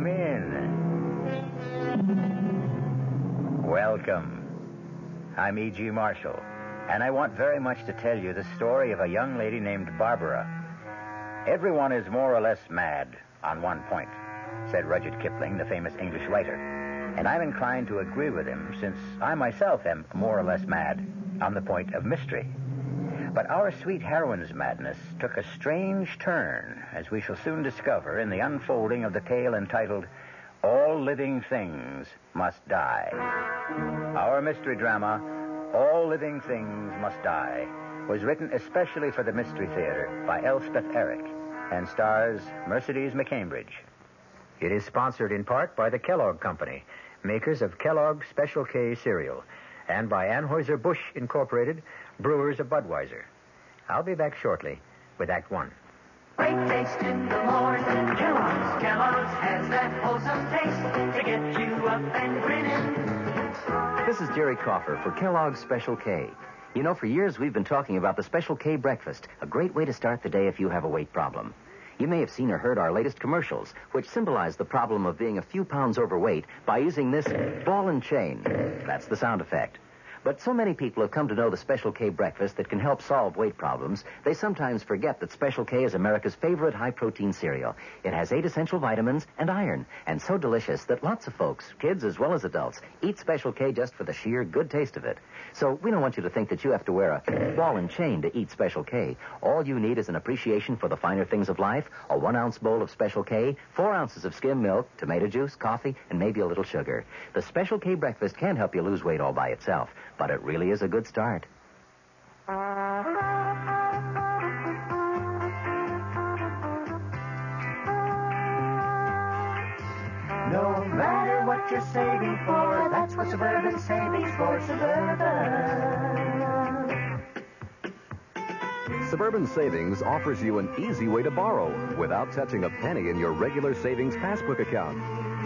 Come in. Welcome. I'm E.G. Marshall, and I want very much to tell you the story of a young lady named Barbara. Everyone is more or less mad on one point, said Rudyard Kipling, the famous English writer. And I'm inclined to agree with him, since I myself am more or less mad on the point of mystery. But our sweet heroine's madness took a strange turn, as we shall soon discover in the unfolding of the tale entitled All Living Things Must Die. Our mystery drama, All Living Things Must Die, was written especially for the Mystery Theater by Elspeth Eric and stars Mercedes McCambridge. It is sponsored in part by the Kellogg Company, makers of Kellogg Special K cereal, and by Anheuser-Busch Incorporated, brewers of Budweiser. I'll be back shortly with Act One. Great taste in the morning. Kellogg's, Kellogg's has that wholesome taste to get you up and grinning. This is Jerry Coffer for Kellogg's Special K. You know, for years we've been talking about the Special K breakfast, a great way to start the day if you have a weight problem. You may have seen or heard our latest commercials, which symbolize the problem of being a few pounds overweight by using this ball and chain. That's the sound effect. But so many people have come to know the Special K breakfast that can help solve weight problems, they sometimes forget that Special K is America's favorite high protein cereal. It has eight essential vitamins and iron, and so delicious that lots of folks, kids as well as adults, eat Special K just for the sheer good taste of it. So we don't want you to think that you have to wear a ball and chain to eat Special K. All you need is an appreciation for the finer things of life, a one ounce bowl of Special K, four ounces of skim milk, tomato juice, coffee, and maybe a little sugar. The Special K breakfast can help you lose weight all by itself, but it really is a good start. No matter what you're saving for, that's what Suburban Savings for Suburban. Suburban Savings offers you an easy way to borrow without touching a penny in your regular savings passbook account.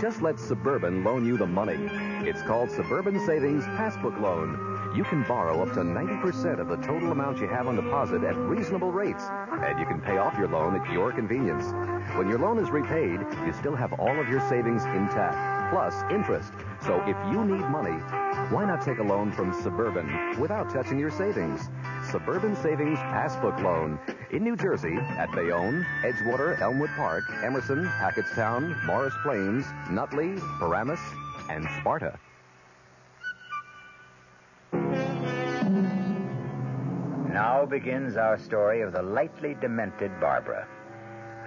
Just let Suburban loan you the money. It's called Suburban Savings Passbook Loan. You can borrow up to 90% of the total amount you have on deposit at reasonable rates, and you can pay off your loan at your convenience. When your loan is repaid, you still have all of your savings intact, plus interest. So if you need money, why not take a loan from Suburban without touching your savings? Suburban Savings Passbook Loan in New Jersey at Bayonne, Edgewater, Elmwood Park, Emerson, Hackettstown, Morris Plains, Nutley, Paramus, and Sparta. Now begins our story of the lightly demented Barbara.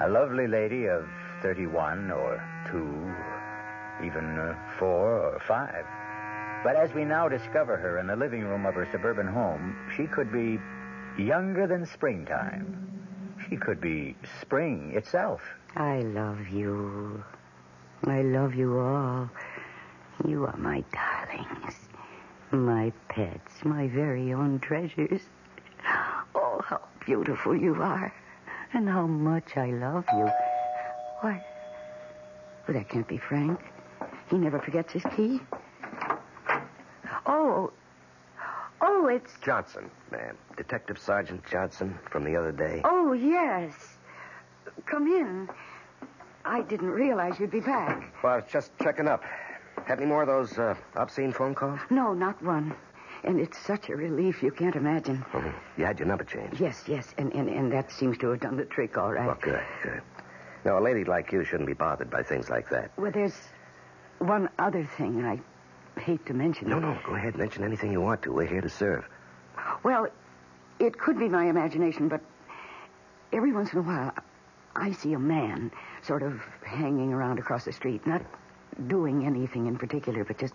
A lovely lady of 31 or 2, even uh, 4 or 5. But as we now discover her in the living room of her suburban home, she could be younger than springtime. She could be spring itself. I love you. I love you all. You are my darlings, my pets, my very own treasures. Oh, how beautiful you are, and how much I love you. Why? Well, that can't be Frank. He never forgets his key. Oh, oh, it's. Johnson, ma'am. Detective Sergeant Johnson from the other day. Oh, yes. Come in. I didn't realize you'd be back. Well, I was just checking up. Have any more of those uh, obscene phone calls? No, not one. And it's such a relief you can't imagine. Mhm. You had your number changed. Yes, yes, and, and, and that seems to have done the trick all right. Well, good, good. Now, a lady like you shouldn't be bothered by things like that. Well, there's one other thing I hate to mention. No, no, go ahead. Mention anything you want to. We're here to serve. Well, it could be my imagination, but every once in a while, I see a man sort of hanging around across the street, not doing anything in particular, but just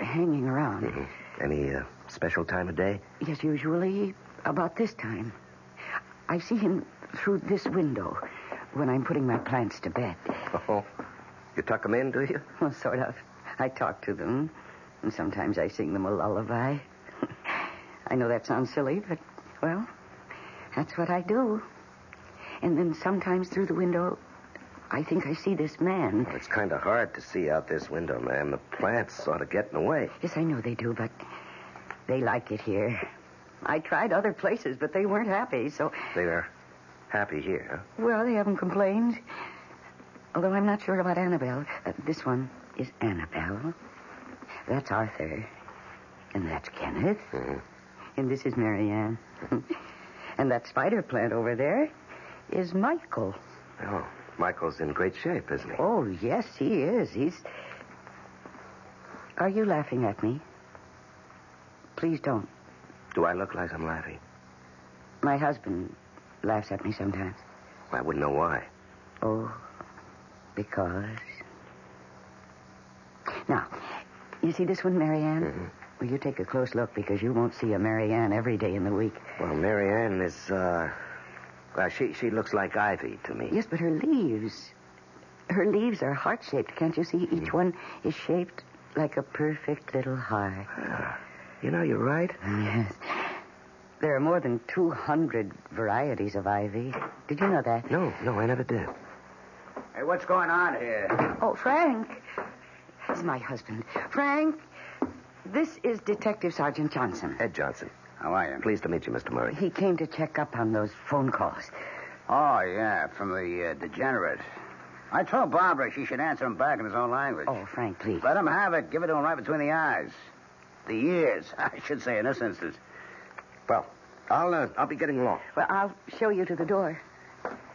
hanging around. Mhm. Any uh, special time of day? Yes, usually about this time. I see him through this window when I'm putting my plants to bed. Oh, you tuck them in, do you? Well, sort of. I talk to them, and sometimes I sing them a lullaby. I know that sounds silly, but, well, that's what I do. And then sometimes through the window, I think I see this man. Well, it's kind of hard to see out this window, ma'am. The plants sort of get in the way. Yes, I know they do, but they like it here. I tried other places, but they weren't happy, so, They are happy here, well, they haven't complained. Although I'm not sure about Annabelle. Uh, this one is Annabelle. That's Arthur. And that's Kenneth. huh? Mhm. And this is Marianne. and that spider plant over there is Michael. Oh, Michael's in great shape, isn't he? Oh, yes, he is. He's. Are you laughing at me? Please don't. Do I look like I'm laughing? My husband laughs at me sometimes. I wouldn't know why. Oh, because. Now, you see this one, Marianne? Mhm. Well, you take a close look because you won't see a Marianne every day in the week. Well, Marianne is, uh... Well, she, she looks like ivy to me. Yes, but her leaves. Her leaves are heart shaped. Can't you see? Each one is shaped like a perfect little heart. Ah, You know, you're right. Yes. There are more than 200 varieties of ivy. Did you know that? No, no, I never did. Hey, what's going on here? Oh, Frank. He's my husband. Frank, this is Detective Sergeant Johnson. Ed Johnson. How are you? Pleased to meet you, Mr. Murray. He came to check up on those phone calls. Oh, yeah, from the uh, degenerate. I told Barbara she should answer him back in his own language. Oh, Frank, please. Let him have it. Give it to him right between the eyes. The ears, I should say, in this instance. Well, I'll, uh, I'll be getting along. Well, I'll show you to the door.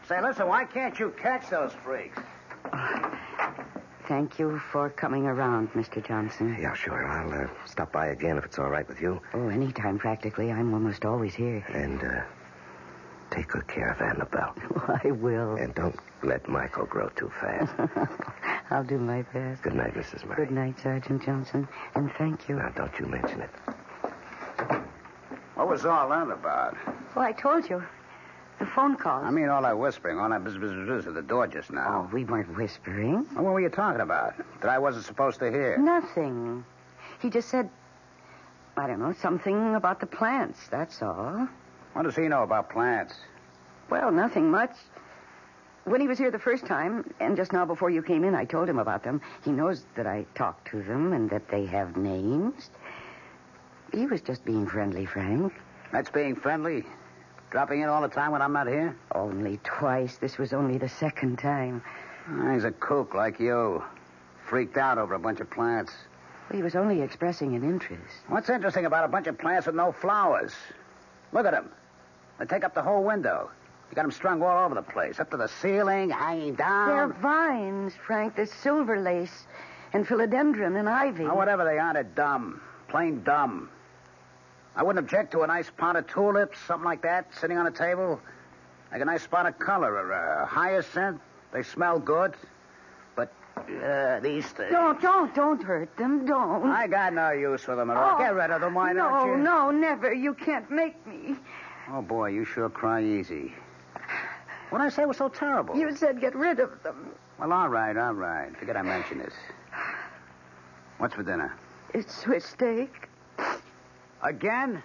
Say, listen, why can't you catch those freaks? Thank you for coming around, Mr. Johnson. Yeah, sure. I'll uh, stop by again if it's all right with you. Oh, anytime, practically. I'm almost always here. And uh, take good care of Annabelle. Oh, I will. And don't let Michael grow too fast. I'll do my best. Good night, Mrs. Murray. Good night, Sergeant Johnson. And thank you. Now, don't you mention it. What was all that about? Oh, I told you. The phone call. I mean, all that whispering, all that buzz, buzz, buzz at the door just now. Oh, we weren't whispering. Well, what were you talking about? That I wasn't supposed to hear? Nothing. He just said, I don't know, something about the plants, that's all. What does he know about plants? Well, nothing much. When he was here the first time, and just now before you came in, I told him about them. He knows that I talk to them and that they have names. He was just being friendly, Frank. That's being friendly? Dropping in all the time when I'm not here? Only twice. This was only the second time. He's a kook like you. Freaked out over a bunch of plants. He was only expressing an interest. What's interesting about a bunch of plants with no flowers? Look at them. They take up the whole window. You got them strung all over the place, up to the ceiling, hanging down. They're vines, Frank. There's silver lace and philodendron and ivy. Now, whatever they are, they're dumb. Plain dumb. I wouldn't object to a nice pot of tulips, something like that, sitting on a table. Like a nice spot of color or a hyacinth. They smell good. But uh, these things. Don't, don't, don't hurt them. Don't. I got no use for them at all. Oh, Get rid of them, why no, don't you? No, never. You can't make me. Oh, boy, you sure cry easy. What did I say was so terrible? You said get rid of them. Well, all right, all right. Forget I mentioned it. What's for dinner? It's Swiss steak. Again?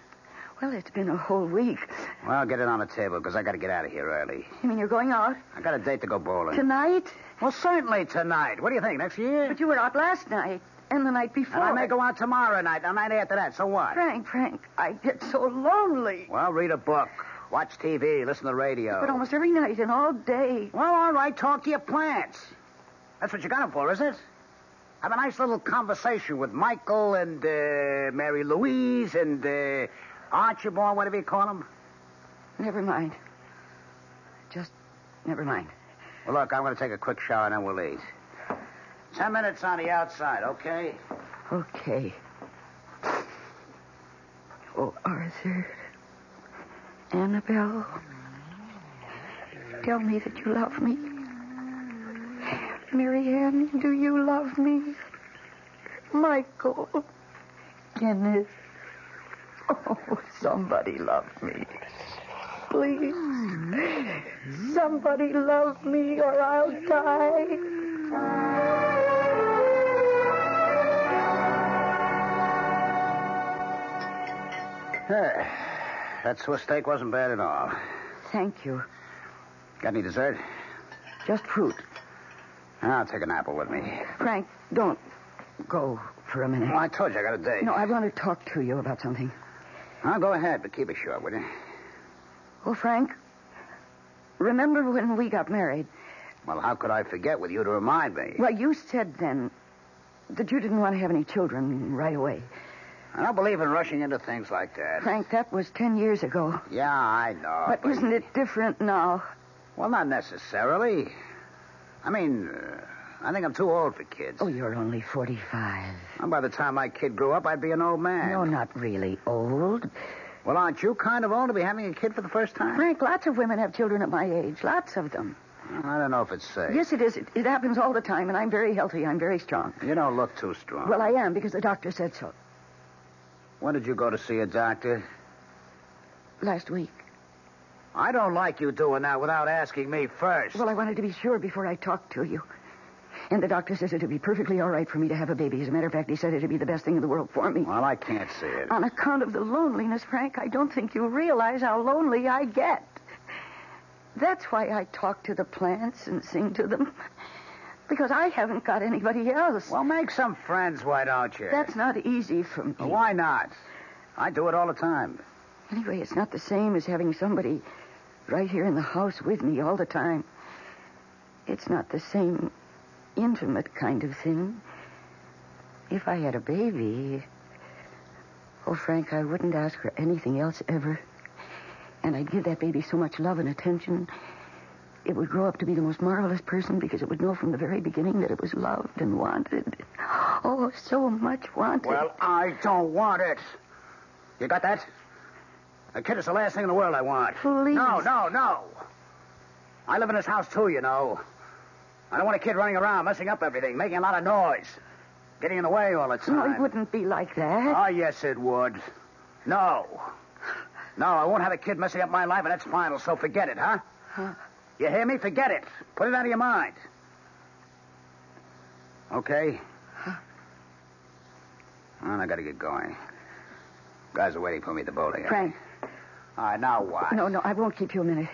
Well, it's been a whole week. Well, get it on the table, because I got to get out of here early. You mean you're going out I got a date to go bowling. tonight? Well, certainly tonight. What do you think, next year? But you were out last night and the night before. And I may go out tomorrow night, and the night after that. So what? Frank, Frank, I get so lonely. Well, read a book, watch TV, listen to the radio. But almost every night and all day. Well, all right, talk to your plants. That's what you got 'em for, is it? Have a nice little conversation with Michael and uh, Mary Louise and uh, Archibald, whatever you call him. Never mind. Just never mind. Well, look, I'm going to take a quick shower and then we'll eat. Ten minutes on the outside, okay? Okay. Oh, Arthur. Annabelle. Tell me that you love me. Marianne, do you love me? Michael. Kenneth. Oh, somebody love me. Please. Somebody love me or I'll die. Hey, that Swiss steak wasn't bad at all. Thank you. Got any dessert? Just fruit. I'll take an apple with me. Frank, don't go for a minute. Well, I told you I got a date. No, I want to talk to you about something. I'll go ahead, but keep it short, will you? Oh, Frank, remember when we got married? Well, how could I forget with you to remind me? Well, you said then that you didn't want to have any children right away. I don't believe in rushing into things like that. Frank, that was ten years ago. Yeah, I know. But isn't it different now? Well, not necessarily. I mean, uh, I think I'm too old for kids. Oh, you're only 45. And by the time my kid grew up, I'd be an old man. You're not really old. Well, aren't you kind of old to be having a kid for the first time? Frank, lots of women have children at my age. Lots of them. I don't know if it's safe. Yes, it is. It, it happens all the time, and I'm very healthy. I'm very strong. You don't look too strong. Well, I am because the doctor said so When did you go to see a doctor? last week. I don't like you doing that without asking me first. Well, I wanted to be sure before I talked to you. And the doctor says it'd be perfectly all right for me to have a baby. As a matter of fact, he said it'd be the best thing in the world for me. Well, I can't see it. On account of the loneliness, Frank, I don't think you realize how lonely I get. That's why I talk to the plants and sing to them. Because I haven't got anybody else. Well, make some friends, why don't you? That's not easy for me. Well, why not? I do it all the time. Anyway, it's not the same as having somebody right here in the house with me all the time. It's not the same intimate kind of thing. If I had a baby, oh, Frank, I wouldn't ask for anything else ever. And I'd give that baby so much love and attention. It would grow up to be the most marvelous person because it would know from the very beginning that it was loved and wanted. Oh, so much wanted. Well, I don't want it. You got that? A kid is the last thing in the world I want. Please. No, no, no. I live in this house, too, you know. I don't want a kid running around, messing up everything, making a lot of noise, getting in the way all the time. No, it wouldn't be like that. Oh, yes, it would. No. No, I won't have a kid messing up my life, and that's final, so forget it, huh? Huh? You hear me? Forget it. Put it out of your mind. Okay? Huh? Well, I gotta get going. Guys are waiting for me at the bowling. alley. Frank. All right, now what? No, no, I won't keep you a minute.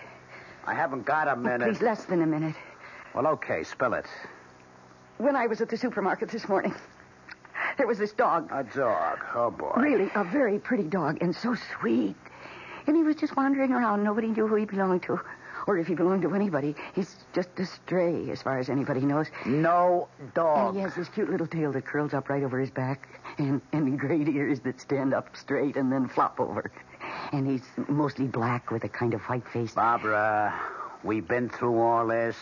I haven't got a Oh, minute. please, less than a minute. Well, okay, spill it. When I was at the supermarket this morning, there was this dog. A dog. Oh, boy. Really, a very pretty dog, and so sweet. And he was just wandering around. Nobody knew who he belonged to, or if he belonged to anybody. He's just a stray, as far as anybody knows. No dog. And he has this cute little tail that curls up right over his back, and, and great ears that stand up straight and then flop over. And he's mostly black with a kind of white face. Barbara, we've been through all this.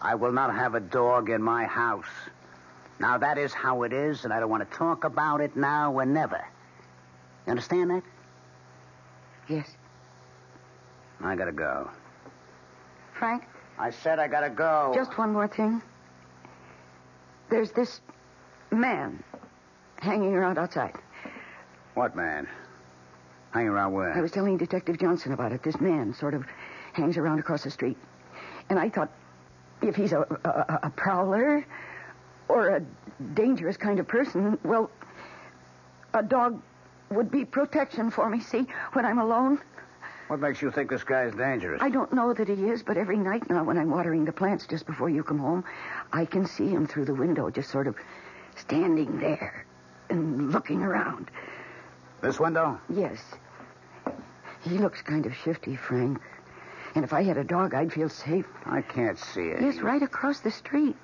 I will not have a dog in my house. Now, that is how it is, and I don't want to talk about it now or never. You understand that? Yes. I gotta go. Frank, I said I gotta go. just one more thing. There's this man hanging around outside. What man? Hanging around where? I was telling Detective Johnson about it. This man sort of hangs around across the street. And I thought if he's a, a, a prowler or a dangerous kind of person, well, a dog would be protection for me, see, when I'm alone. What makes you think this guy's dangerous? I don't know that he is, but every night now when I'm watering the plants just before you come home, I can see him through the window, just sort of standing there and looking around. This window? Yes. He looks kind of shifty, Frank. And if I had a dog, I'd feel safe. I can't see it. Yes, right across the street.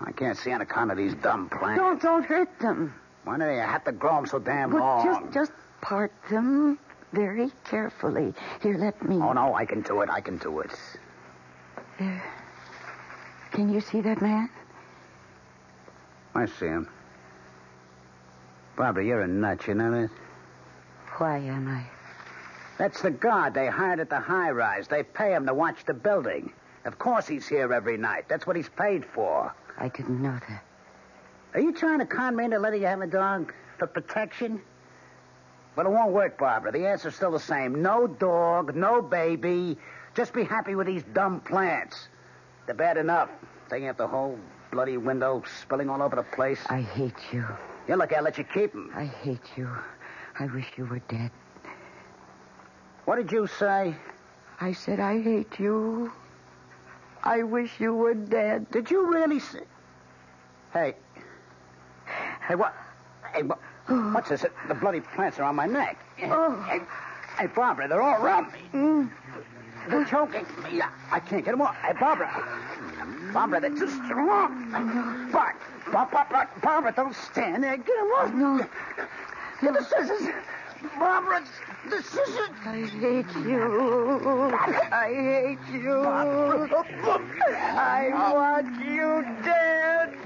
I can't see on account of these dumb plants. Don't, don't hurt them. Why do they have to grow them so damn But long? just, just part them very carefully. Here, let me. Oh, no, I can do it. I can do it. There. Can you see that man? I see him. Barbara, you're a nut, you know that? Why am I? That's the guard they hired at the high rise. They pay him to watch the building. Of course he's here every night. That's what he's paid for. I didn't know that. Are you trying to con me into letting you have a dog for protection? But it won't work, Barbara. The answer's still the same. No dog, no baby. Just be happy with these dumb plants. They're bad enough. Taking up the whole bloody window, spilling all over the place. I hate you. Yeah, look, I'll let you keep them. I hate you. I wish you were dead. What did you say? I said I hate you. I wish you were dead. Did you really say? Hey. Hey, what? Hey, what? What's this? The bloody plants are on my neck. Oh. Hey, hey, Barbara, they're all around me. Mm. They're choking me. I, can't get them off. Hey, Barbara. Barbara, they're too strong. Bar- Bar- Bar- Bar- Barbara, don't stand there. Get them off. No. Get the scissors. Barbara, the scissors. I hate you. I hate you. I want you dead.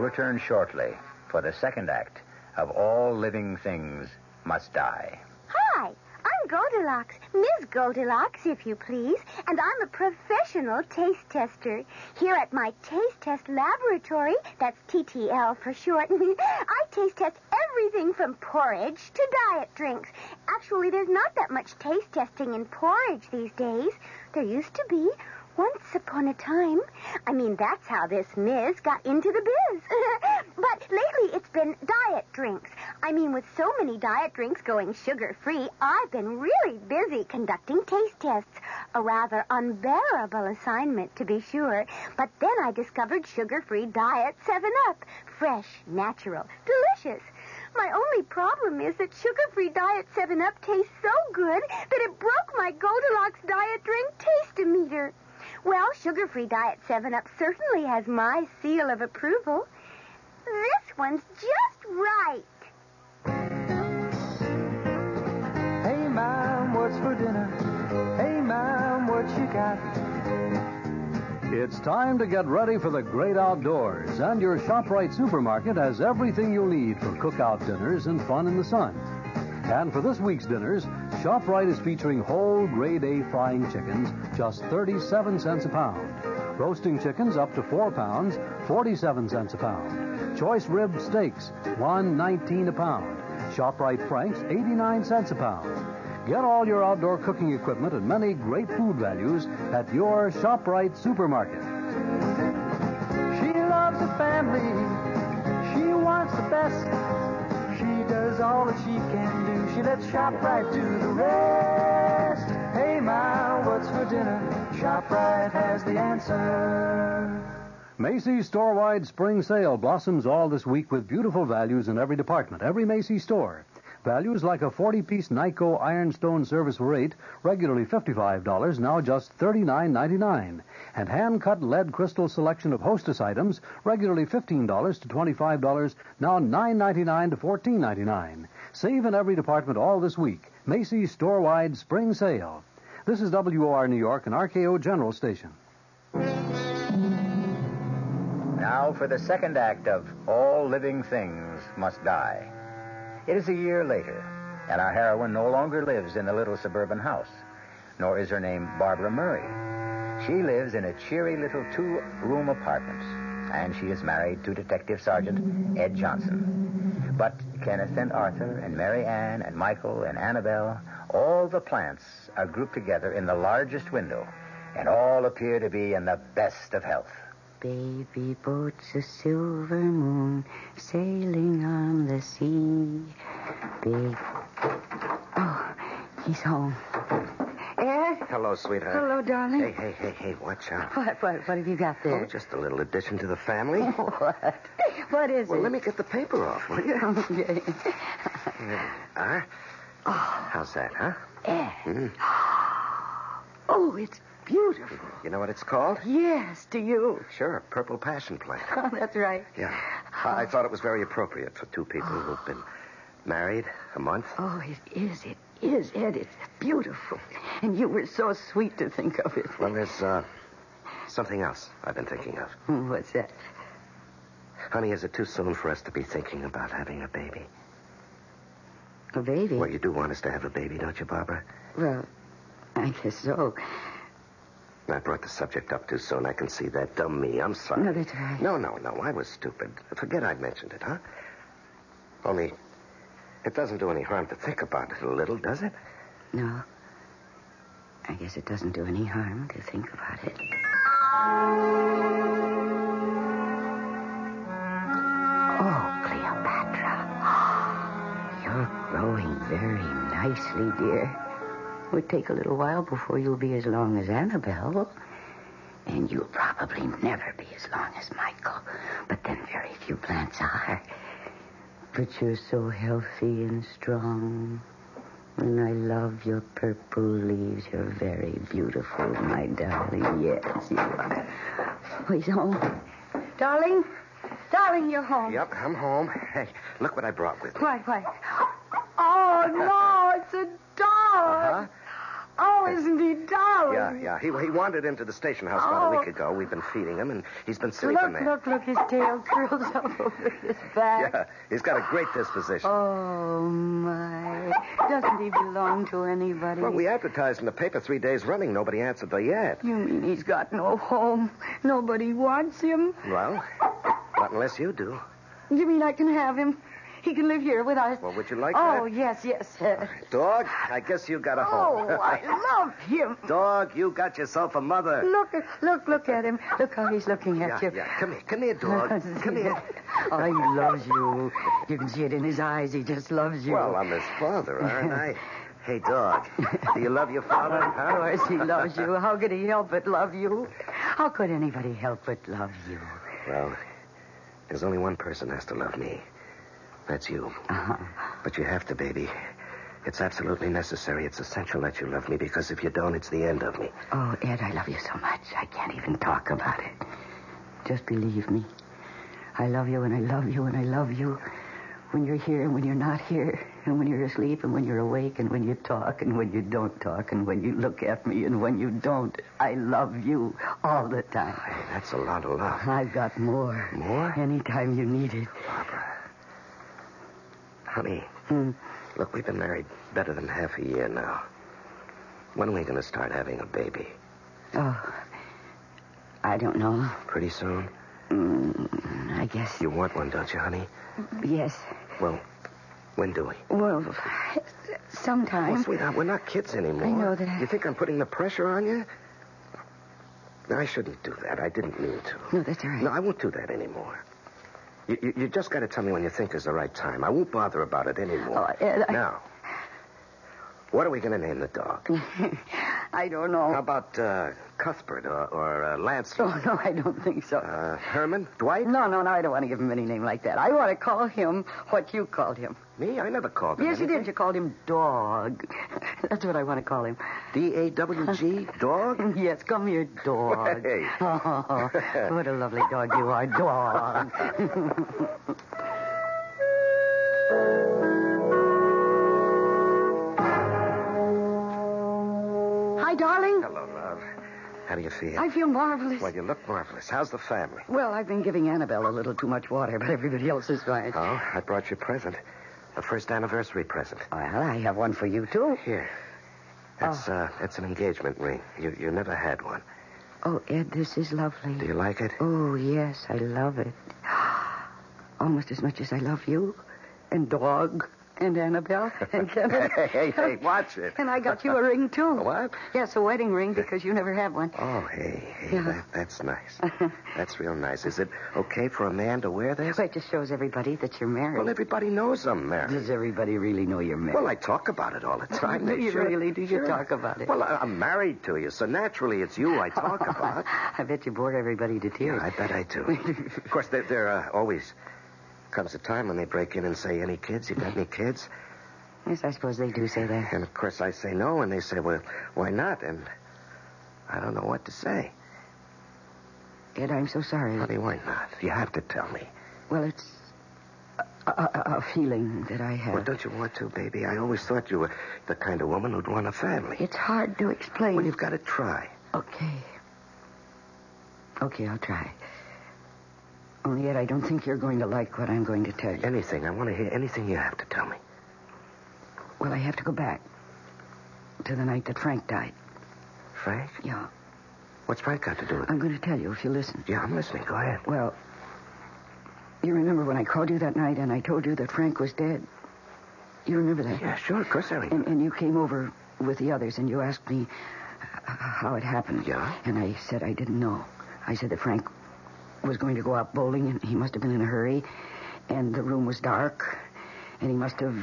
Return shortly for the second act of All Living Things Must Die. Hi, I'm Goldilocks, Ms. Goldilocks, if you please, and I'm a professional taste tester. Here at my Taste Test Laboratory, that's TTL for short, I taste test everything from porridge to diet drinks. Actually, there's not that much taste testing in porridge these days. There used to be. Once upon a time. I mean, that's how this Ms. got into the biz. but lately it's been diet drinks. I mean, with so many diet drinks going sugar free, I've been really busy conducting taste tests. A rather unbearable assignment, to be sure. But then I discovered sugar free diet 7 Up. Fresh, natural, delicious. My only problem is that sugar-free Diet 7-Up tastes so good that it broke my Goldilocks diet drink taste-o-meter. Well, sugar-free Diet 7-Up certainly has my seal of approval. This one's just right. Hey, ma'am, what's for dinner? Hey, ma'am, what you got? It's time to get ready for the great outdoors, and your ShopRite supermarket has everything you'll need for cookout dinners and fun in the sun. And for this week's dinners, ShopRite is featuring whole grade A frying chickens, just 37 cents a pound. Roasting chickens up to 4 pounds, 47 cents a pound. Choice rib steaks, one nineteen a pound. ShopRite Franks, 89 cents a pound. Get all your outdoor cooking equipment and many great food values at your ShopRite supermarket. She loves the family. She wants the best. She does all that she can. She lets ShopRite do the rest. Hey, Ma, what's for dinner? ShopRite has the answer. Macy's store-wide spring sale blossoms all this week with beautiful values in every department, every Macy's store. Values like a 40-piece Nyco ironstone service eight, regularly $55, now just $39.99. And hand-cut lead crystal selection of hostess items, regularly $15 to $25, now $9.99 to $14.99. Save in every department all this week. Macy's store-wide spring sale. This is WOR New York and RKO General Station. Now for the second act of All Living Things Must Die. It is a year later, and our heroine no longer lives in the little suburban house, nor is her name Barbara Murray. She lives in a cheery little two room apartment, and she is married to Detective Sergeant Ed Johnson. But Kenneth and Arthur and Marianne and Michael and Annabelle, all the plants are grouped together in the largest window, and all appear to be in the best of health. Baby boat's a silver moon sailing on the sea. Big. Oh, he's home. Ed? Hello, sweetheart. Hello, darling. Hey, hey, hey, hey, watch out. What, what, what have you got there? Oh, just a little addition to the family. What? What is well, it? Well, let me get the paper off, will you? Okay. Huh? How's that, huh? Hmm. Oh, it's beautiful. You know what it's called? Yes, do you? Sure, purple passion plant. Oh, that's right. Yeah. I I thought it was very appropriate for two people who've been married a month. Oh, it is. It is, Ed. It's beautiful. And you were so sweet to think of it. Well, there's uh, something else I've been thinking of. What's that? Honey, is it too soon for us to be thinking about having a baby? A baby? Well, you do want us to have a baby, don't you, Barbara? Well, I guess so. I brought the subject up too soon. I can see that. Dumb me. I'm sorry. No, that's right. No, no, no. I was stupid. Forget I mentioned it, huh? Only, it doesn't do any harm to think about it a little, does it? No. I guess it doesn't do any harm to think about it. Very nicely, dear. It would take a little while before you'll be as long as Annabelle. And you'll probably never be as long as Michael. But then very few plants are. But you're so healthy and strong. And I love your purple leaves. You're very beautiful, my darling. Yes, you are. Oh, he's home. Darling? Darling, you're home. Yep, I'm home. Hey, look what I brought with me. Why, why? Oh, no, it's a dog. Uh-huh. Oh, isn't he darling? Yeah, yeah. He, he wandered into the station house about a Oh. week ago. We've been feeding him, and he's been sleeping Look, there. look, look, his tail curls up over his back. Yeah, he's got a great disposition. Oh, my. Doesn't he belong to anybody? Well, we advertised in the paper three days running. Nobody answered the ad. You mean he's got no home? Nobody wants him? Well, not unless you do. You mean I can have him? He can live here with us? Well, would you like to? Oh, that? yes, yes. Uh, Dog, I guess you got a home. oh, I love him. Dog, you got yourself a mother. Look, look, look at him. Look how he's looking at Yeah, you. yeah. Come here, come here, dog. Come here. Oh, he loves you. You can see it in his eyes. He just loves you. Well, I'm his father, aren't I? Hey, dog, do you love your father? Of course he loves you. How could he help but love you? How could anybody help but love you? Well, there's only one person has to love me. That's you. Uh-huh. But you have to, baby. It's absolutely necessary. It's essential that you love me because if you don't, it's the end of me. Oh, Ed, I love you so much. I can't even talk about it. Just believe me. I love you and I love you and I love you. When you're here and when you're not here, and when you're asleep and when you're awake, and when you talk and when you don't talk, and when you look at me and when you don't. I love you all the time. Hey, that's a lot of love. I've got more. More? Anytime you need it. Barbara. Honey, Hmm. look, we've been married better than half a year now. When are we going to start having a baby? Oh, I don't know. Pretty soon? Mm, I guess. You want one, don't you, honey? Yes. Well, when do we? Well, sometime. Well, sweetheart, we're not kids anymore. I know that I- You think I'm putting the pressure on you? I shouldn't do that. I didn't mean to. No, that's all right. No, I won't do that anymore. You, you, you just got to tell me when you think is the right time. I won't bother about it anymore. Oh, I- Now, what are we going to name the dog? I don't know. How about uh, Cuthbert or, or uh, Lancelot? Oh, no, I don't think so. Uh, Herman? Dwight? No, no, no, I don't want to give him any name like that. I want to call him what you called him. Me? I never called him Yes, you did. You called him Dog. That's what I want to call him. D-A-W-G? Dog? yes, come here, Dog. Hey. Oh, what a lovely dog you are, Dog. Hello, love. How do you feel? I feel marvelous. Well, you look marvelous. How's the family? Well, I've been giving Annabelle a little too much water, but everybody else is fine. Oh, I brought you a present. A first anniversary present. Well, I have one for you, too. Here. It's, uh, that's an engagement ring. You, you never had one. Oh, Ed, this is lovely. Do you like it? Oh, yes, I love it. Almost as much as I love you, and Dog, and Annabelle, and Kenneth. Hey, hey, hey, watch it. And I got you a ring, too. What? Yes, a wedding ring, because you never have one. Oh, hey, hey, Yeah. that, that's nice. that's real nice. Is it okay for a man to wear this? Well, it just shows everybody that you're married. Well, everybody knows I'm married. Does everybody really know you're married? Well, I talk about it all the time. Do you sure- really? Do you sure. talk about it? Well, I, I'm married to you, so naturally it's you I talk about. I bet you bore everybody to Yeah, tears. I bet I do. of course, there, there uh, always comes a time when they break in and say, "Any kids? You got any kids?" Yes, I suppose they do say that. And of course, I say no, and they say, "Well, why not?" And I don't know what to say. Ed, I'm so sorry. Honey, why not? You have to tell me. Well, it's a, a, a feeling that I have. Well, don't you want to, baby? I always thought you were the kind of woman who'd want a family. It's hard to explain. Well, you've got to try. Okay. Okay, I'll try. Only yet I don't think you're going to like what I'm going to tell you. Anything. I want to hear anything you have to tell me. Well, I have to go back to the night that Frank died. Frank? Yeah. What's Frank got to do with it? I'm going to tell you if you listen. Yeah, I'm listening. Go ahead. Well, you remember when I called you that night and I told you that Frank was dead? You remember that? Yeah, sure. Of course I remember. And, and you came over with the others and you asked me how it happened. Yeah? And I said I didn't know. I said that Frank was going to go out bowling and he must have been in a hurry. And the room was dark. And he must have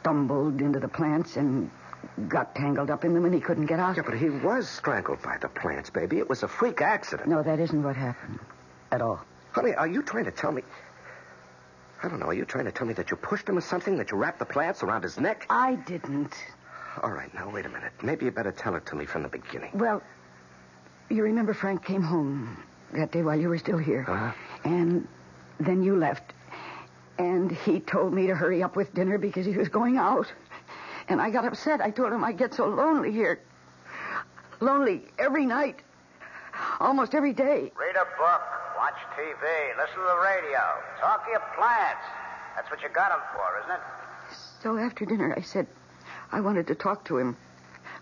stumbled into the plants and got tangled up in them and he couldn't get out. Yeah, but he was strangled by the plants, baby. It was a freak accident. No, that isn't what happened at all. Honey, are you trying to tell me? I don't know. Are you trying to tell me that you pushed him or something? That you wrapped the plants around his neck? I didn't. All right, now wait a minute. Maybe you better tell it to me from the beginning. Well, you remember Frank came home that day while you were still here. Uh-huh. And then you left. And he told me to hurry up with dinner because he was going out. And I got upset. I told him I get so lonely here. Lonely every night. Almost every day. Read a book, watch TV, listen to the radio, talk to your plants. That's what you got got 'em for, isn't it? So after dinner, I said I wanted to talk to him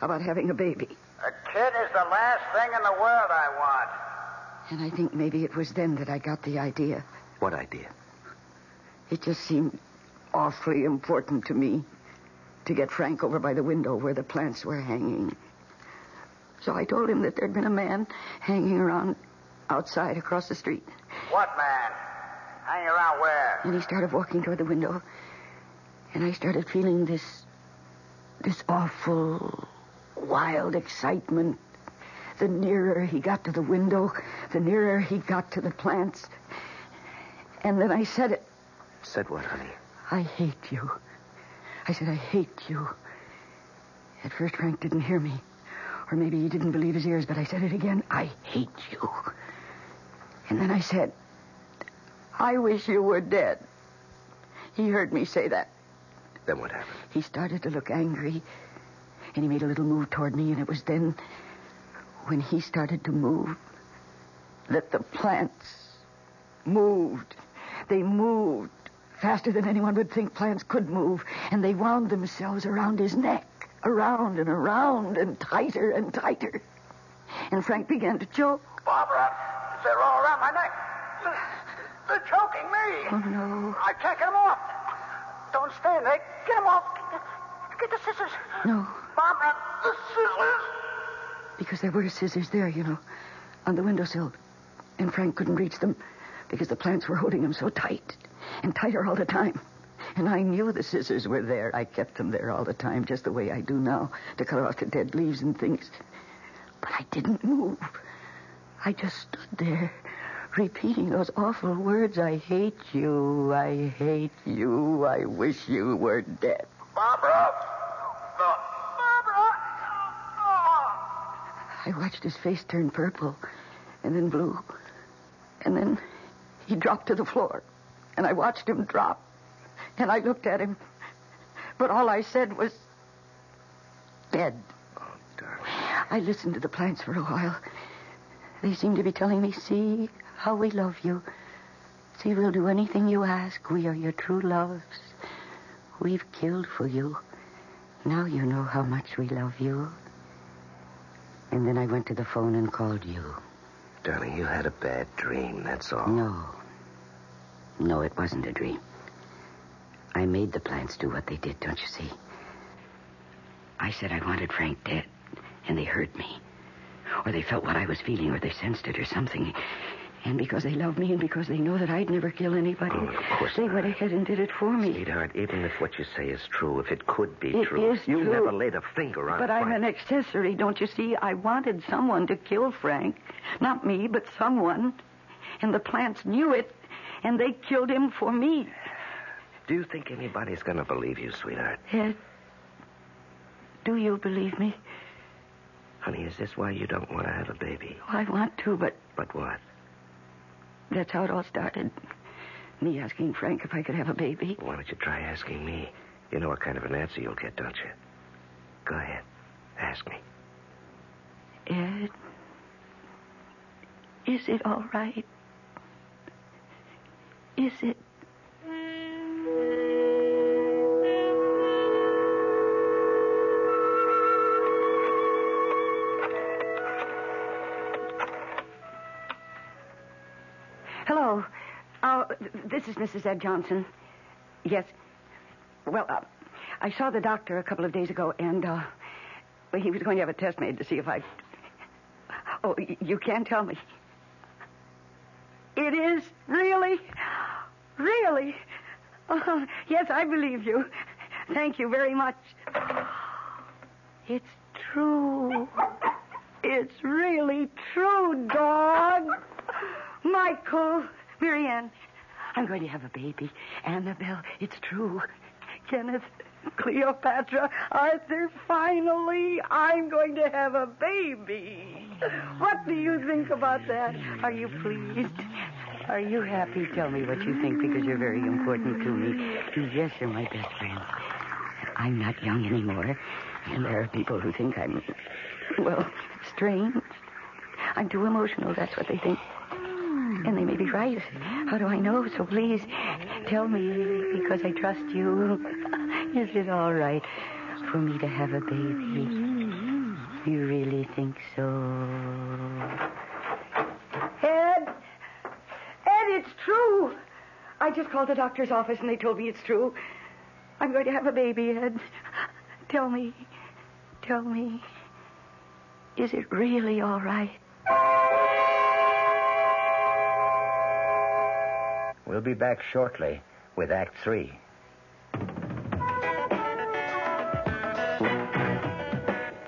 about having a baby. A kid is the last thing in the world I want. And I think maybe it was then that I got the idea. What idea? It just seemed awfully important to me to get Frank over by the window where the plants were hanging. So I told him that there'd been a man hanging around outside across the street. What man? Hanging around where? And he started walking toward the window. And I started feeling this this awful wild excitement. The nearer he got to the window, the nearer he got to the plants. And then I said it. Said what, honey? I hate you. I said, I hate you. At first, Frank didn't hear me. Or maybe he didn't believe his ears, but I said it again. I hate you. And then I said, I wish you were dead. He heard me say that. Then what happened? He started to look angry, and he made a little move toward me, and it was then, when he started to move, that the plants moved. They moved faster than anyone would think plants could move, and they wound themselves around his neck, around and around, and tighter and tighter. And Frank began to choke. Barbara, they're all around my neck. They're choking me. Oh, no. I can't get them off. Don't stand there. Get them off. Get the scissors. No, Barbara, the scissors. Because there were scissors there, you know, on the windowsill. And Frank couldn't reach them because the plants were holding him so tight and tighter all the time. And I knew the scissors were there. I kept them there all the time, just the way I do now, to cut off the dead leaves and things. But I didn't move. I just stood there, repeating those awful words I hate you, I hate you, I wish you were dead. Barbara. I watched his face turn purple and then blue. And then he dropped to the floor. And I watched him drop. And I looked at him. But all I said was, dead. Oh, I listened to the plants for a while. They seemed to be telling me, see how we love you. See, we'll do anything you ask. We are your true loves. We've killed for you. Now you know how much we love you. And then I went to the phone and called you. Darling, you had a bad dream, that's all. No. No, it wasn't a dream. I made the plants do what they did, don't you see? I said I wanted Frank dead, and they heard me. Or they felt what I was feeling, or they sensed it, or something. And because they love me, and because they know that I'd never kill anybody, Oh, of course they went ahead and did it for me. Sweetheart, even if what you say is true, if it could be It true, is you true. never laid a finger on me. But I'm an accessory, don't you see? I wanted someone to kill Frank. Not me, but someone. And the plants knew it, and they killed him for me. Do you think anybody's going to believe you, sweetheart? Ed, do you believe me? Honey, is this why you don't want to have a baby? Oh, I want to, but But what? That's how it all started. Me asking Frank if I could have a baby. Why don't you try asking me? You know what kind of an answer you'll get, don't you? Go ahead. Ask me. Ed, is it all right? Is it? This is Mrs. Ed Johnson. Yes. Well, uh, I saw the doctor a couple of days ago, and uh, he was going to have a test made to see if I. Oh, you can't tell me. It is really, really. Uh, yes, I believe you. Thank you very much. It's true. It's really true, dog. Michael, Marianne, I'm going to have a baby. Annabelle, it's true. Kenneth, Cleopatra, Arthur, finally, I'm going to have a baby. What do you think about that? Are you pleased? Are you happy? Tell me what you think because you're very important to me. Yes, you're my best friend. I'm not young anymore, and there are people who think I'm, well, strange. I'm too emotional, that's what they think. And they may be right. How do I know? So please, tell me, because I trust you. Is it all right for me to have a baby? You really think so? Ed! Ed, it's true! I just called the doctor's office and they told me it's true. I'm going to have a baby, Ed. Tell me, tell me, is it really all right? We'll be back shortly with Act Three.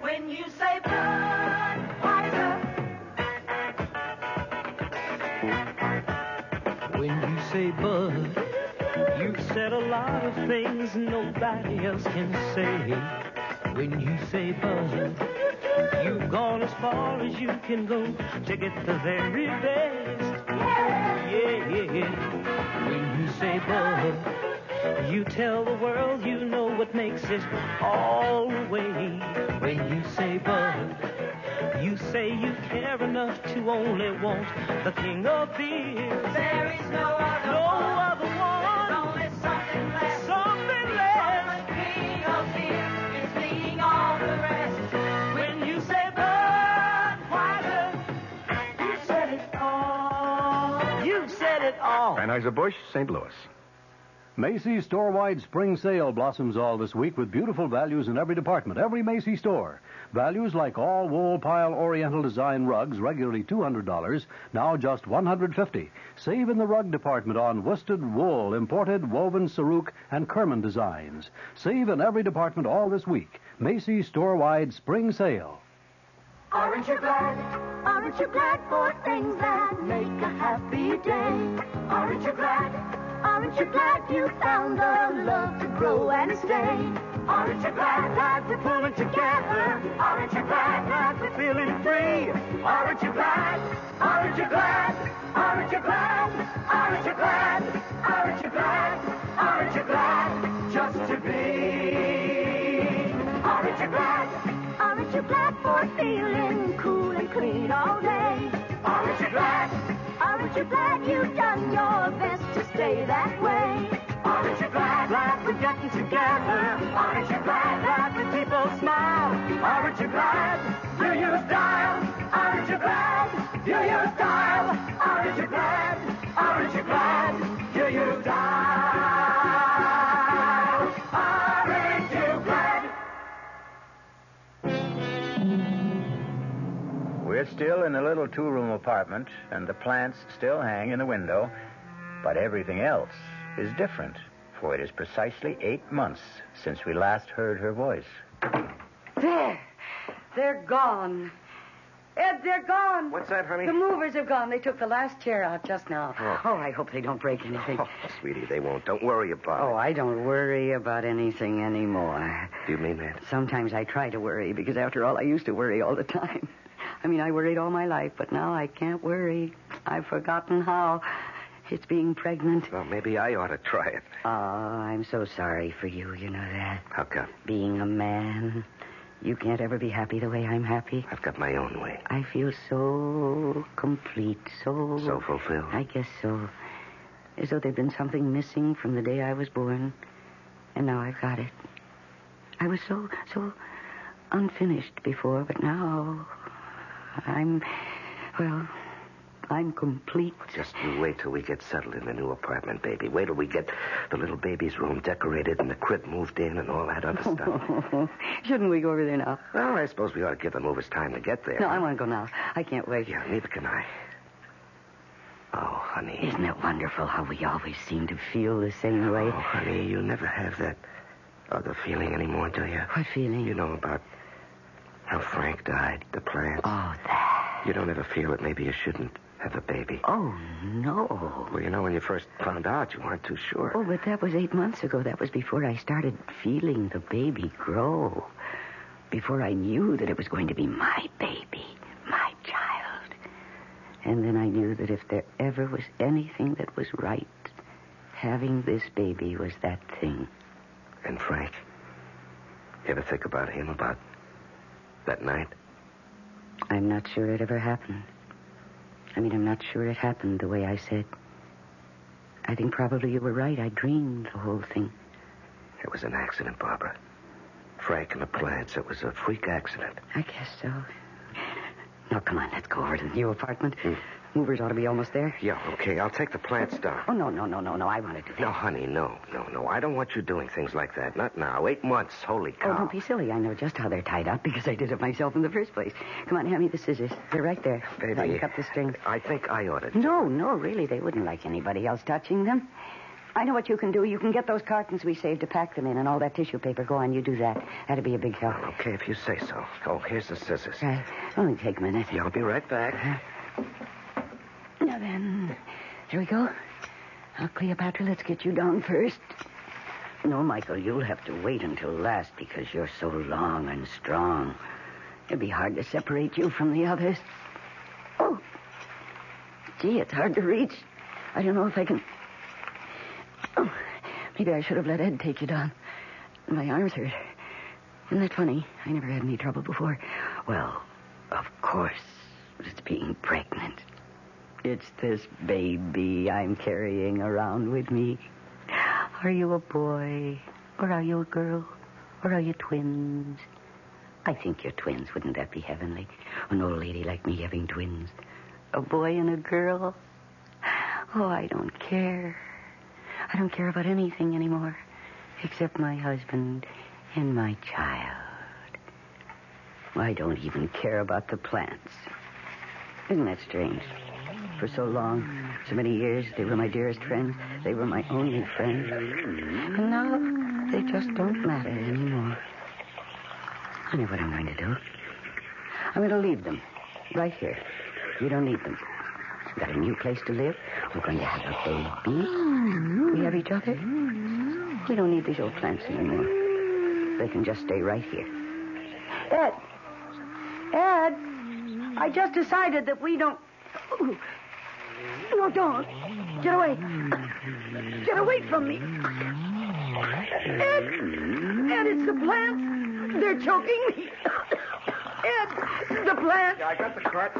When you say Budweiser, When you say bud, you've said a lot of things nobody else can say. When you say bud, you've gone as far as you can go to get the very best. Yeah, yeah, yeah. When you say bud, you tell the world you know what makes it all the way. When you say bud, you say you care enough to only want the king of beers. there is no all. Anheuser-Busch, St. Louis. Macy's store-wide spring sale blossoms all this week with beautiful values in every department, every Macy's store. Values like all wool pile oriental design rugs, regularly $200, now just 150. Save in the rug department on worsted wool, imported, woven Saruk, and Kerman designs. Save in every department all this week. Macy's store-wide spring sale. Aren't you glad? Aren't you glad for things that make a happy day? Aren't you glad? Aren't you glad you found the love to grow and stay? Aren't you glad that we're pulling together? Aren't you glad that we're feeling free? Aren't you glad? Aren't you glad? Aren't you glad? Aren't you glad? Glad for feeling cool and clean all day? Aren't you glad? Aren't you glad you've done your best to stay that way? Aren't you glad that we're getting together? Aren't you glad that the people smile? Aren't you glad Do you style? Still in a little two room apartment, and the plants still hang in the window, but everything else is different, for it is precisely eight months since we last heard her voice. There. They're gone. Ed, they're gone. What's that, honey? The movers have gone. They took the last chair out just now. Oh. Oh, I hope they don't break anything. Oh, sweetie, they won't. Don't worry about oh, it. Oh, I don't worry about anything anymore. Do you mean that? Sometimes I try to worry because, after all, I used to worry all the time. I mean, I worried all my life, but now I can't worry. I've forgotten how. It's being pregnant. Well, maybe I ought to try it. Oh, I'm so sorry for you. You know that. How come? Being a man, you can't ever be happy the way I'm happy. I've got my own way. I feel so complete, so. So fulfilled. I guess so. As though there'd been something missing from the day I was born, and now I've got it. I was so, so unfinished before, but now I'm, well, I'm complete. Just you wait till we get settled in the new apartment, baby. Wait till we get the little baby's room decorated and the crib moved in and all that other stuff. Shouldn't we go over there now? well, I suppose we ought to give the movers time to get there. No, I want to go now. I can't wait. Yeah, neither can I. Oh, honey. Isn't it wonderful how we always seem to feel the same way? Oh, honey, you never have that other feeling anymore, do you? What feeling? You know about how Frank died, the plants. Oh, that. You don't ever feel that maybe you shouldn't have a baby. Oh, no. Well, you know, when you first found out, you weren't too sure. Oh, but that was eight months ago. That was before I started feeling the baby grow. Before I knew that it was going to be my baby, my child. And then I knew that if there ever was anything that was right, having this baby was that thing. And Frank, you ever think about him, about that night? I'm not sure it ever happened. I mean, I'm not sure it happened the way I said. I think probably you were right. I dreamed the whole thing. It was an accident, Barbara. Frank and the plants, it was a freak accident. I guess so. Now, come on, let's go over to the new apartment. Hmm. Movers ought to be almost there. Yeah, okay, I'll take the plants down. Oh, no, no, no, no, no. I want to do that. No, honey, no, no, no. I don't want you doing things like that. Not now. Eight months. Holy oh, cow. Oh, don't be silly. I know just how they're tied up because I did it myself in the first place. Come on, hand me the scissors. They're right there. Baby. You cut the strings. I think I ought to. No, no, really. They wouldn't like anybody else touching them. I know what you can do. You can get those cartons we saved to pack them in and all that tissue paper. Go on, you do that. That'd be a big help. Okay, if you say so. Oh, here's the scissors. Right. Only take a minute. Yeah, I'll be right back. Then, here we go. Now, Cleopatra, let's get you down first. No, Michael, you'll have to wait until last because you're so long and strong. It'd be hard to separate you from the others. Oh, gee, it's hard to reach. I don't know if I can. Oh, maybe I should have let Ed take you down. My arms hurt. Isn't that funny? I never had any trouble before. Well, of course, it's being pregnant. It's this baby I'm carrying around with me. Are you a boy? Or are you a girl? Or are you twins? I think you're twins. Wouldn't that be heavenly? An old lady like me having twins. A boy and a girl. Oh, I don't care. I don't care about anything anymore except my husband and my child. I don't even care about the plants. Isn't that strange? For so long, so many years, they were my dearest friends. They were my only friends. And now they just don't matter anymore. I know what I'm going to do. I'm going to leave them right here. You don't need them. We've got a new place to live. We're going to have a baby. We have each other. We don't need these old plants anymore. They can just stay right here. Ed! Ed! I just decided that we don't. No, don't. Get away. Get away from me. Ed! Ed, it's the plants. They're choking me. Ed, the plants. Yeah, I got the cart.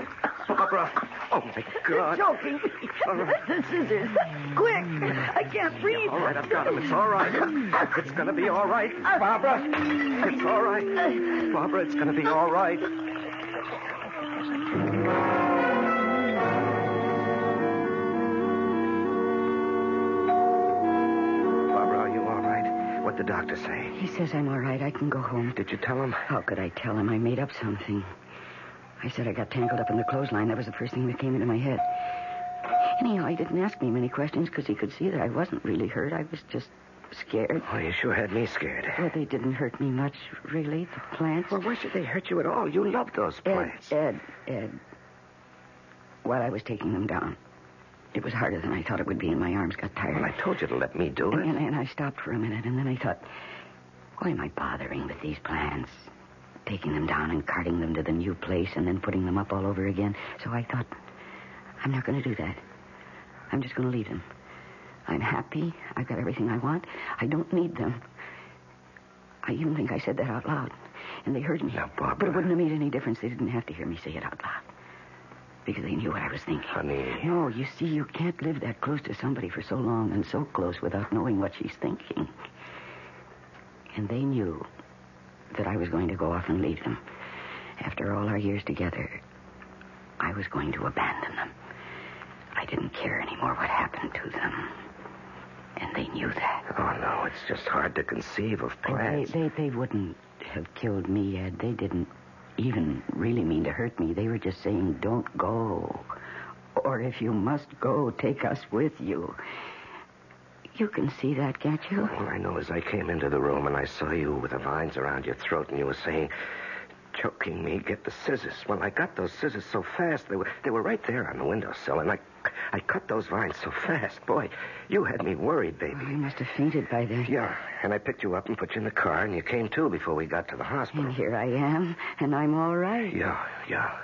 Barbara. Oh, my They're God. choking me. All right. The scissors. Quick. I can't breathe. All right, I've got him. It's all right. It's going to be all right. Barbara. It's all right. Barbara, it's going to be all right. The doctor say? He says I'm all right. I can go home. Did you tell him? How could I tell him? I made up something. I said I got tangled up in the clothesline. That was the first thing that came into my head. Anyhow, he didn't ask me many questions because he could see that I wasn't really hurt. I was just scared. Oh, you sure had me scared. Well, they didn't hurt me much, really. The plants. Well, why should they hurt you at all? You love those Ed, plants. Ed, Ed. While I was taking them down, it was harder than I thought it would be, and my arms got tired. Well, I told you to let me do it. And, and, and I stopped for a minute, and then I thought, why am I bothering with these plants? Taking them down and carting them to the new place and then putting them up all over again. So I thought, I'm not going to do that. I'm just going to leave them. I'm happy. I've got everything I want. I don't need them. I even think I said that out loud. And they heard me. Now, Barbara. But it wouldn't have made any difference. They didn't have to hear me say it out loud. Because they knew what I was thinking. Honey. No, you see, you can't live that close to somebody for so long and so close without knowing what she's thinking. And they knew that I was going to go off and leave them. After all our years together, I was going to abandon them. I didn't care anymore what happened to them. And they knew that. Oh, no, it's just hard to conceive of And plants. They, they, they wouldn't have killed me, Ed. They didn't even really mean to hurt me. They were just saying, don't go. Or if you must go, take us with you. You can see that, can't you? All I know is I came into the room and I saw you with the vines around your throat, and you were saying, choking me, get the scissors. Well, I got those scissors so fast they were they were right there on the windowsill, and I I cut those vines so fast. Boy, you had me worried, baby. You must have fainted by then. Yeah, and I picked you up and put you in the car, and you came to before we got to the hospital. And here I am, and I'm all right. Yeah, yeah.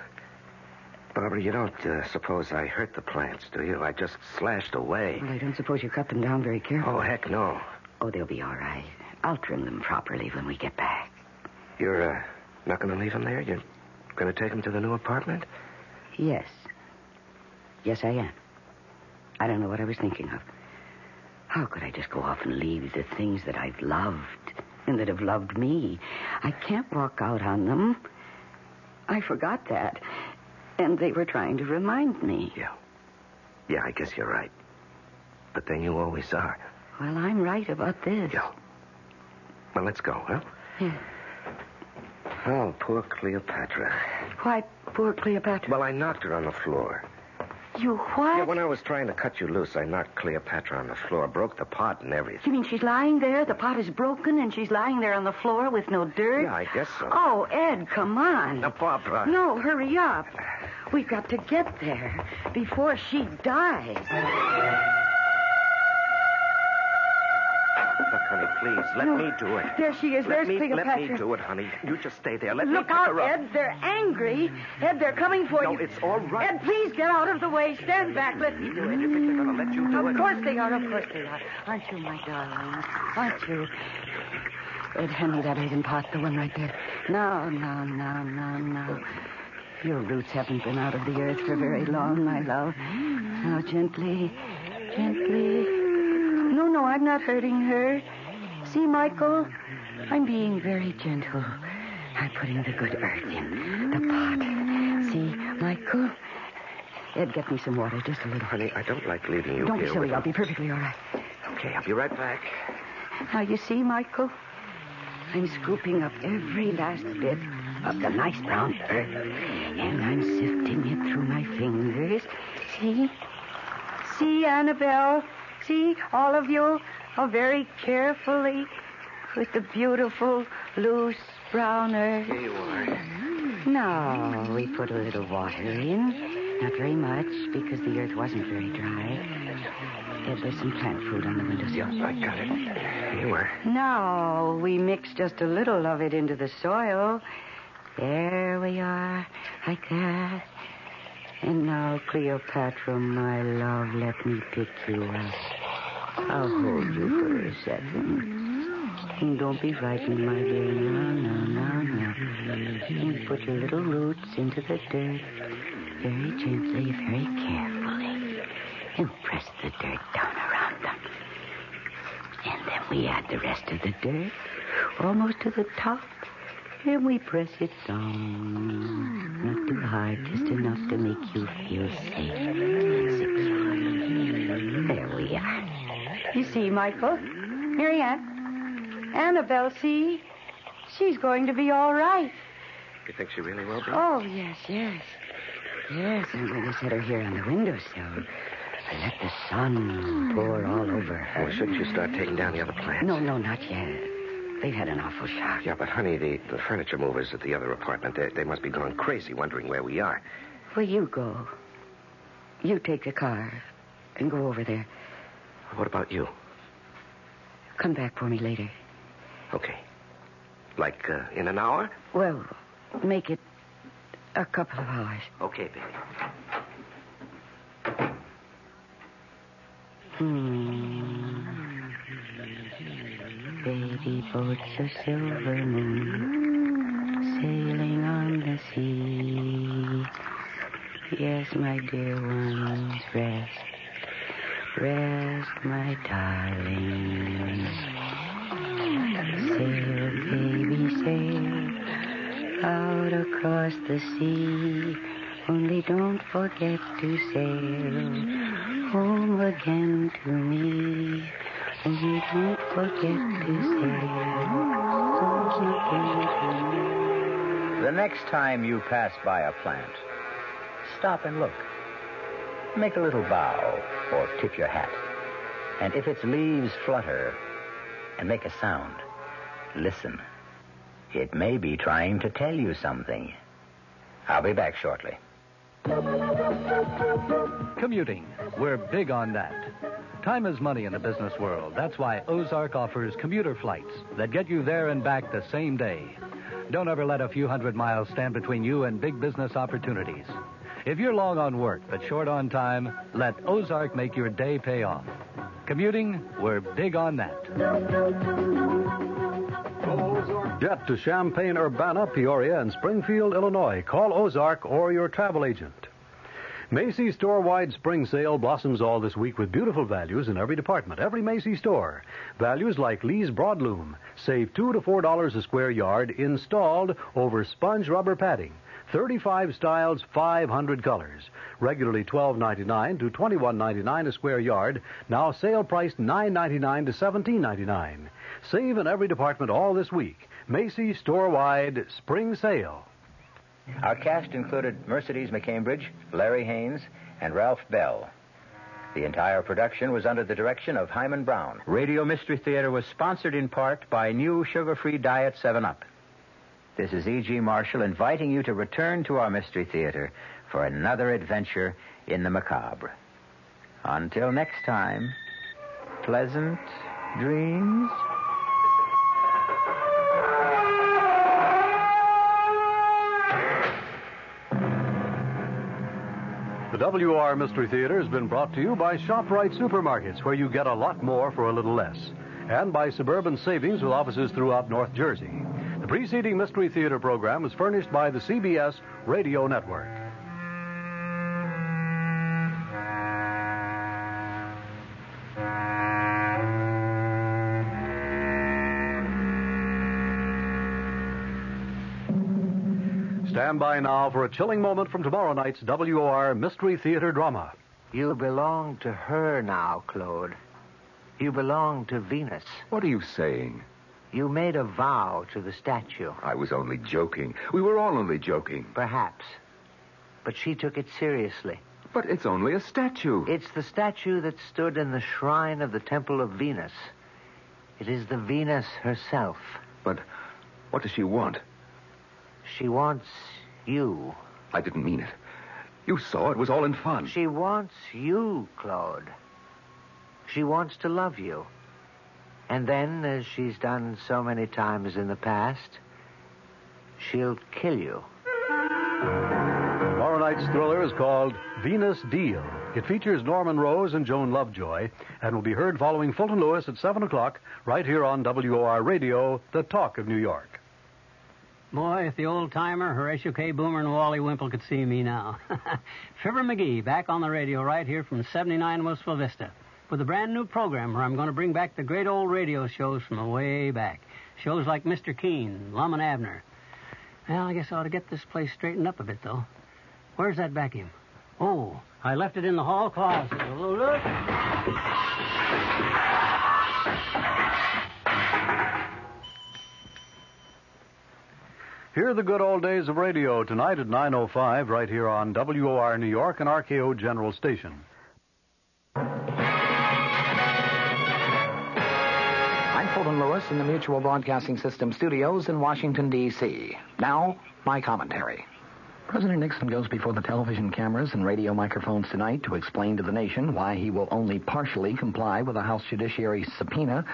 Barbara, you don't uh, suppose I hurt the plants, do you? I just slashed away. Well, I don't suppose you cut them down very carefully. Oh, heck no. Oh, they'll be all right. I'll trim them properly when we get back. You're uh, not going to leave him there? You're going to take him to the new apartment? Yes. Yes, I am. I don't know what I was thinking of. How could I just go off and leave the things that I've loved and that have loved me? I can't walk out on them. I forgot that. And they were trying to remind me. Yeah. Yeah, I guess you're right. But then you always are. Well, I'm right about this. Yeah. Well, let's go, huh? Yeah. Oh, poor Cleopatra. Why, poor Cleopatra? Well, I knocked her on the floor. You what? Yeah, when I was trying to cut you loose, I knocked Cleopatra on the floor, broke the pot and everything. You mean she's lying there? The pot is broken and she's lying there on the floor with no dirt? Yeah, I guess so. Oh, Ed, come on. Now, Barbara. No, hurry up. We've got to get there before she dies. Look, honey, please, let No. me do it. There she is. Let There's me, Cleopatra. Let me do it, honey. You just stay there. Let Look me pick out, her up. Ed. They're angry. Ed, they're coming for No, you. it's all right. Ed, please get out of the way. Stand back. Let me do it. You think they're going to let you do Of it? course they are. Of course they are. Aren't you, my darling? Aren't you? Ed, hand me that earthen pot, the one right there. No, no, no, no, no. Your roots haven't been out of the earth for very long, my love. Now, gently, gently. No, no, I'm not hurting her. See, Michael? I'm being very gentle. I'm putting the good earth in the pot. See, Michael? Ed, get me some water, just a little. Honey, I don't like leaving you Don't be silly. I'll be perfectly all right. Okay, I'll be right back. Now, you see, Michael, I'm scooping up every last bit of the nice brown earth, and I'm sifting it through my fingers. See? See, Annabelle? See, all of you, oh, very carefully, with the beautiful, loose brown earth. Here you are. Now, we put a little water in. Not very much, because the earth wasn't very dry. Ed, there's some plant food on the windowsill. I got it. Here you are. Now, we mix just a little of it into the soil. There we are, like that. And now, Cleopatra, my love, let me pick you up. I'll hold you for a second. And don't be frightened, my dear. No, no, no, no. And put your little roots into the dirt. Very gently, very carefully. And press the dirt down around them. And then we add the rest of the dirt almost to the top. And we press it down. Not too hard, just enough to make you feel safe. Secure. There we are. You see, Michael? Marianne? Annabelle, see? She's going to be all right. You think she really will be? Oh, yes, yes. Yes, I'm going to set her here on the windowsill. And let the sun pour all over her. Well, shouldn't you start taking down the other plants? No, no, not yet. They've had an awful shock. Yeah, but honey, the, the furniture movers at the other apartment, they, they must be going crazy wondering where we are. Well, you go. You take the car and go over there. What about you? Come back for me later. Okay. Like uh, in an hour? Well, make it a couple of hours. Okay, baby. Hmm. Baby boats of silver moon sailing on the sea. Yes, my dear ones, rest. Rest, my darling. Sail, baby, sail out across the sea. Only don't forget to sail home again to me. The next time you pass by a plant, stop and look. Make a little bow or tip your hat. And if its leaves flutter and make a sound, listen. It may be trying to tell you something. I'll be back shortly. Commuting. We're big on that. Time is money in the business world. That's why Ozark offers commuter flights that get you there and back the same day. Don't ever let a few hundred miles stand between you and big business opportunities. If you're long on work but short on time, let Ozark make your day pay off. Commuting, we're big on that. Jet to Champaign, Urbana, Peoria, and Springfield, Illinois. Call Ozark or your travel agent. Macy's store-wide spring sale blossoms all this week with beautiful values in every department, every Macy's store. Values like Lee's Broadloom. Save two to four dollars a square yard installed over sponge rubber padding. 35 styles, 500 colors. Regularly $12.99 to $21.99 a square yard. Now sale priced $9.99 to $17.99. Save in every department all this week. Macy's store-wide spring sale. Our cast included Mercedes McCambridge, Larry Haines, and Ralph Bell. The entire production was under the direction of Himan Brown. Radio Mystery Theater was sponsored in part by new sugar-free diet 7-Up. This is E.G. Marshall inviting you to return to our Mystery Theater for another adventure in the macabre. Until next time, pleasant dreams. The WOR Mystery Theater has been brought to you by ShopRite Supermarkets, where you get a lot more for a little less, and by Suburban Savings with offices throughout North Jersey. The preceding Mystery Theater program was furnished by the CBS Radio Network. Stand by now for a chilling moment from tomorrow night's WOR Mystery Theater drama. You belong to her now, Claude. You belong to Venus. What are you saying? You made a vow to the statue. I was only joking. We were all only joking. Perhaps. But she took it seriously. But it's only a statue. It's the statue that stood in the shrine of the Temple of Venus. It is the Venus herself. But what does she want? She wants you. I didn't mean it. You saw it was all in fun. She wants you, Claude. She wants to love you. And then, as she's done so many times in the past, she'll kill you. Tomorrow night's thriller is called Venus D-Lite. It features Norman Rose and Joan Lovejoy and will be heard following Fulton Lewis at 7 o'clock right here on WOR Radio, the talk of New York. Boy, if the old timer, Horatio K. Boomer, and Wally Wimple could see me now. Fibber McGee back on the radio right here from 79 Wistful Vista with a brand new program where I'm going to bring back the great old radio shows from way back. Shows like Mr. Keen, Lum and Abner. Well, I guess I ought to get this place straightened up a bit, though. Where's that vacuum? Oh, I left it in the hall closet. Oh, look. Hear the good old days of radio tonight at 9.05 right here on WOR New York and RKO General Station. I'm Fulton Lewis in the Mutual Broadcasting System studios in Washington, D.C. Now, my commentary. President Nixon goes before the television cameras and radio microphones tonight to explain to the nation why he will only partially comply with a House Judiciary subpoena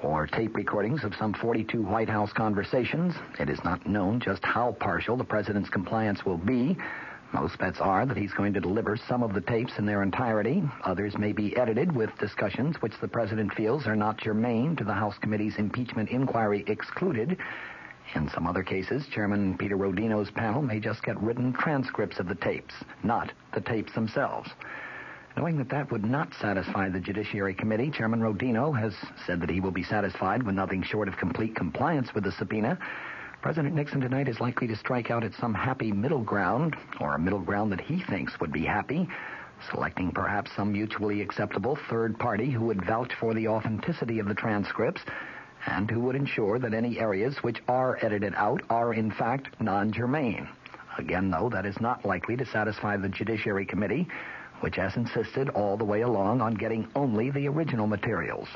for tape recordings of some 42 White House conversations. It is not known just how partial the president's compliance will be. Most bets are that he's going to deliver some of the tapes in their entirety. Others may be edited with discussions which the president feels are not germane to the House committee's impeachment inquiry excluded. In some other cases, Chairman Peter Rodino's panel may just get written transcripts of the tapes, not the tapes themselves. Knowing that that would not satisfy the Judiciary Committee, Chairman Rodino has said that he will be satisfied with nothing short of complete compliance with the subpoena. President Nixon tonight is likely to strike out at some happy middle ground, or a middle ground that he thinks would be happy, selecting perhaps some mutually acceptable third party who would vouch for the authenticity of the transcripts and who would ensure that any areas which are edited out are in fact non-germane. Again, though, that is not likely to satisfy the Judiciary Committee, which has insisted all the way along on getting only the original materials.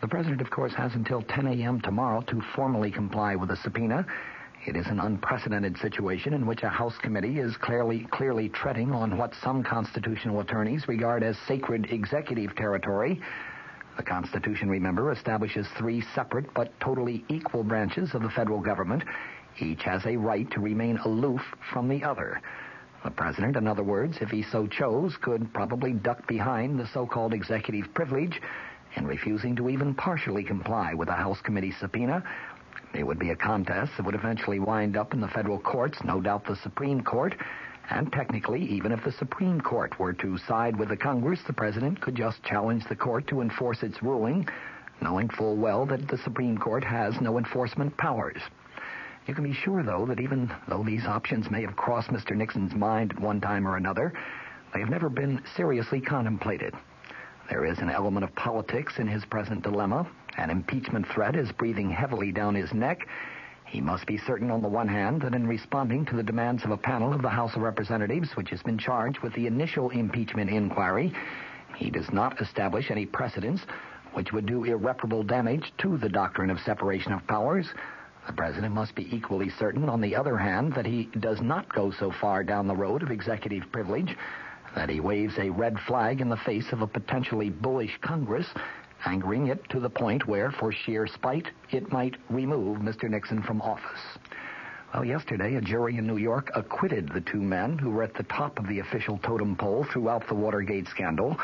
The President, of course, has until 10 a.m. tomorrow to formally comply with the subpoena. It is an unprecedented situation in which a House committee is clearly clearly treading on what some constitutional attorneys regard as sacred executive territory. The Constitution, remember, establishes three separate but totally equal branches of the federal government. Each has a right to remain aloof from the other. The president, in other words, if he so chose, could probably duck behind the so-called executive privilege in refusing to even partially comply with a House committee subpoena. It would be a contest that would eventually wind up in the federal courts, no doubt the Supreme Court. And technically, even if the Supreme Court were to side with the Congress, the president could just challenge the court to enforce its ruling, knowing full well that the Supreme Court has no enforcement powers. You can be sure, though, that even though these options may have crossed Mr. Nixon's mind at one time or another, they have never been seriously contemplated. There is an element of politics in his present dilemma. An impeachment threat is breathing heavily down his neck. He must be certain, on the one hand, that in responding to the demands of a panel of the House of Representatives, which has been charged with the initial impeachment inquiry, he does not establish any precedents which would do irreparable damage to the doctrine of separation of powers. The president must be equally certain, on the other hand, that he does not go so far down the road of executive privilege that he waves a red flag in the face of a potentially bullish Congress, angering it to the point where, for sheer spite, it might remove Mr. Nixon from office. Well, yesterday, a jury in New York acquitted the two men who were at the top of the official totem pole throughout the Watergate scandal.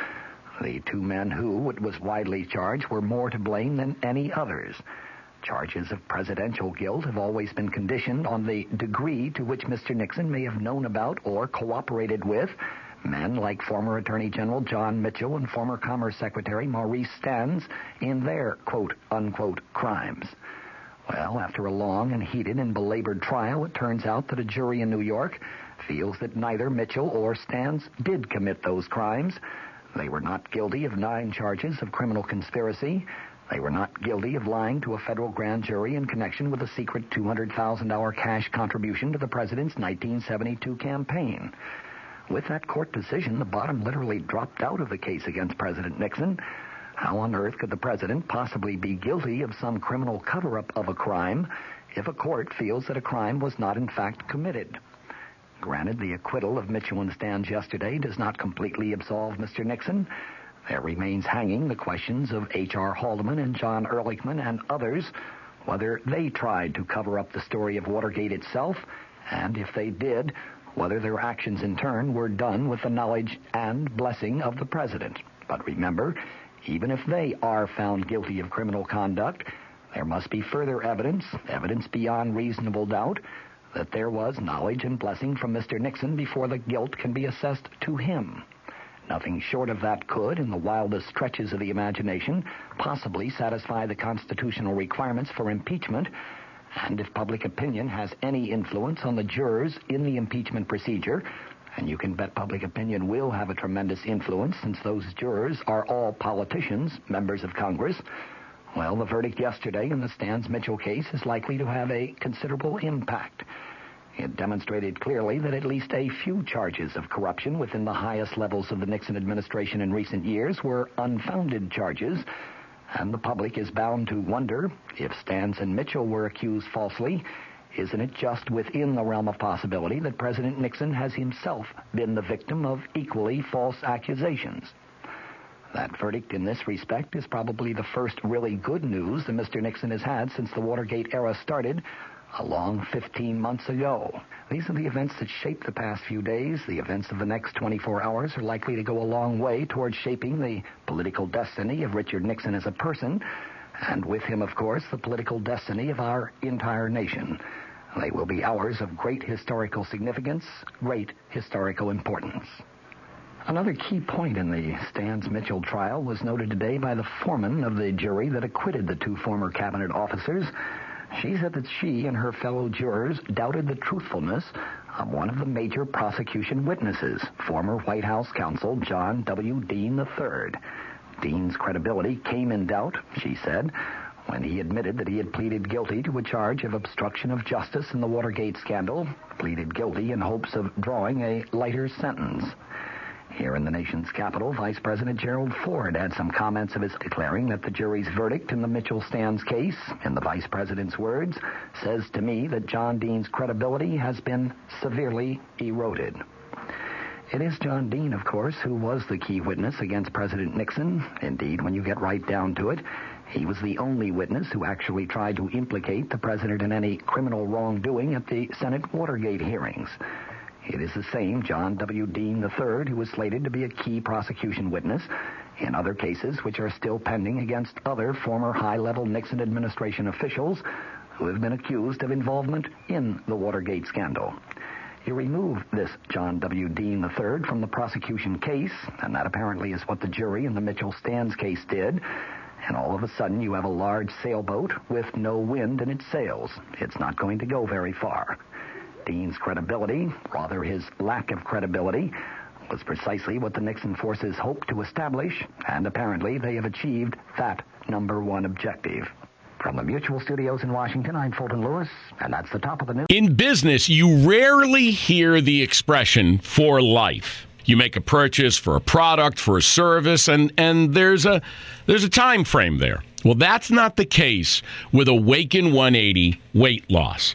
The two men who, it was widely charged, were more to blame than any others. Charges of presidential guilt have always been conditioned on the degree to which Mr. Nixon may have known about or cooperated with men like former Attorney General John Mitchell and former Commerce Secretary Maurice Stans in their quote unquote crimes. Well, after a long and heated and belabored trial, it turns out that a jury in New York feels that neither Mitchell or Stans did commit those crimes. They were not guilty of nine charges of criminal conspiracy. They were not guilty of lying to a federal grand jury in connection with a secret $200,000 cash contribution to the president's 1972 campaign. With that court decision, the bottom literally dropped out of the case against President Nixon. How on earth could the president possibly be guilty of some criminal cover up of a crime if a court feels that a crime was not in fact committed? Granted, the acquittal of Mitchell and Stans yesterday does not completely absolve Mr. Nixon. There remains hanging the questions of H.R. Haldeman and John Ehrlichman and others, whether they tried to cover up the story of Watergate itself, and if they did, whether their actions in turn were done with the knowledge and blessing of the president. But remember, even if they are found guilty of criminal conduct, there must be further evidence, evidence beyond reasonable doubt, that there was knowledge and blessing from Mr. Nixon before the guilt can be assessed to him. Nothing short of that could, in the wildest stretches of the imagination, possibly satisfy the constitutional requirements for impeachment. And if public opinion has any influence on the jurors in the impeachment procedure, and you can bet public opinion will have a tremendous influence since those jurors are all politicians, members of Congress, well, the verdict yesterday in the Stans Mitchell case is likely to have a considerable impact. It demonstrated clearly that at least a few charges of corruption within the highest levels of the Nixon administration in recent years were unfounded charges, and the public is bound to wonder if Stans and Mitchell were accused falsely. Isn't it just within the realm of possibility that President Nixon has himself been the victim of equally false accusations? That verdict in this respect is probably the first really good news that Mr. Nixon has had since the Watergate era started a long 15 months ago. These are the events that shaped the past few days. The events of the next 24 hours are likely to go a long way towards shaping the political destiny of Richard Nixon as a person, and with him, of course, the political destiny of our entire nation. They will be hours of great historical significance, great historical importance. Another key point in the Stans Mitchell trial was noted today by the foreman of the jury that acquitted the two former cabinet officers. She said that she and her fellow jurors doubted the truthfulness of one of the major prosecution witnesses, former White House counsel John W. Dean III. Dean's credibility came in doubt, she said, when he admitted that he had pleaded guilty to a charge of obstruction of justice in the Watergate scandal, pleaded guilty in hopes of drawing a lighter sentence. Here in the nation's capital, Vice President Gerald Ford had some comments of his declaring that the jury's verdict in the Mitchell Stans case, in the Vice President's words, says to me that John Dean's credibility has been severely eroded. It is John Dean, of course, who was the key witness against President Nixon. Indeed, when you get right down to it, he was the only witness who actually tried to implicate the president in any criminal wrongdoing at the Senate Watergate hearings. It is the same John W. Dean III who was slated to be a key prosecution witness in other cases which are still pending against other former high-level Nixon administration officials who have been accused of involvement in the Watergate scandal. You remove this John W. Dean III from the prosecution case, and that apparently is what the jury in the Mitchell Stans case did, and all of a sudden you have a large sailboat with no wind in its sails. It's not going to go very far. Dean's credibility, rather his lack of credibility, was precisely what the Nixon forces hoped to establish, and apparently they have achieved that number one objective. From the Mutual Studios in Washington, I'm Fulton Lewis, and that's the top of the news. In business, you rarely hear the expression for life. You make a purchase for a product, for a service, and, and there's a there's a time frame there. Well, that's not the case with Awaken 180 weight loss.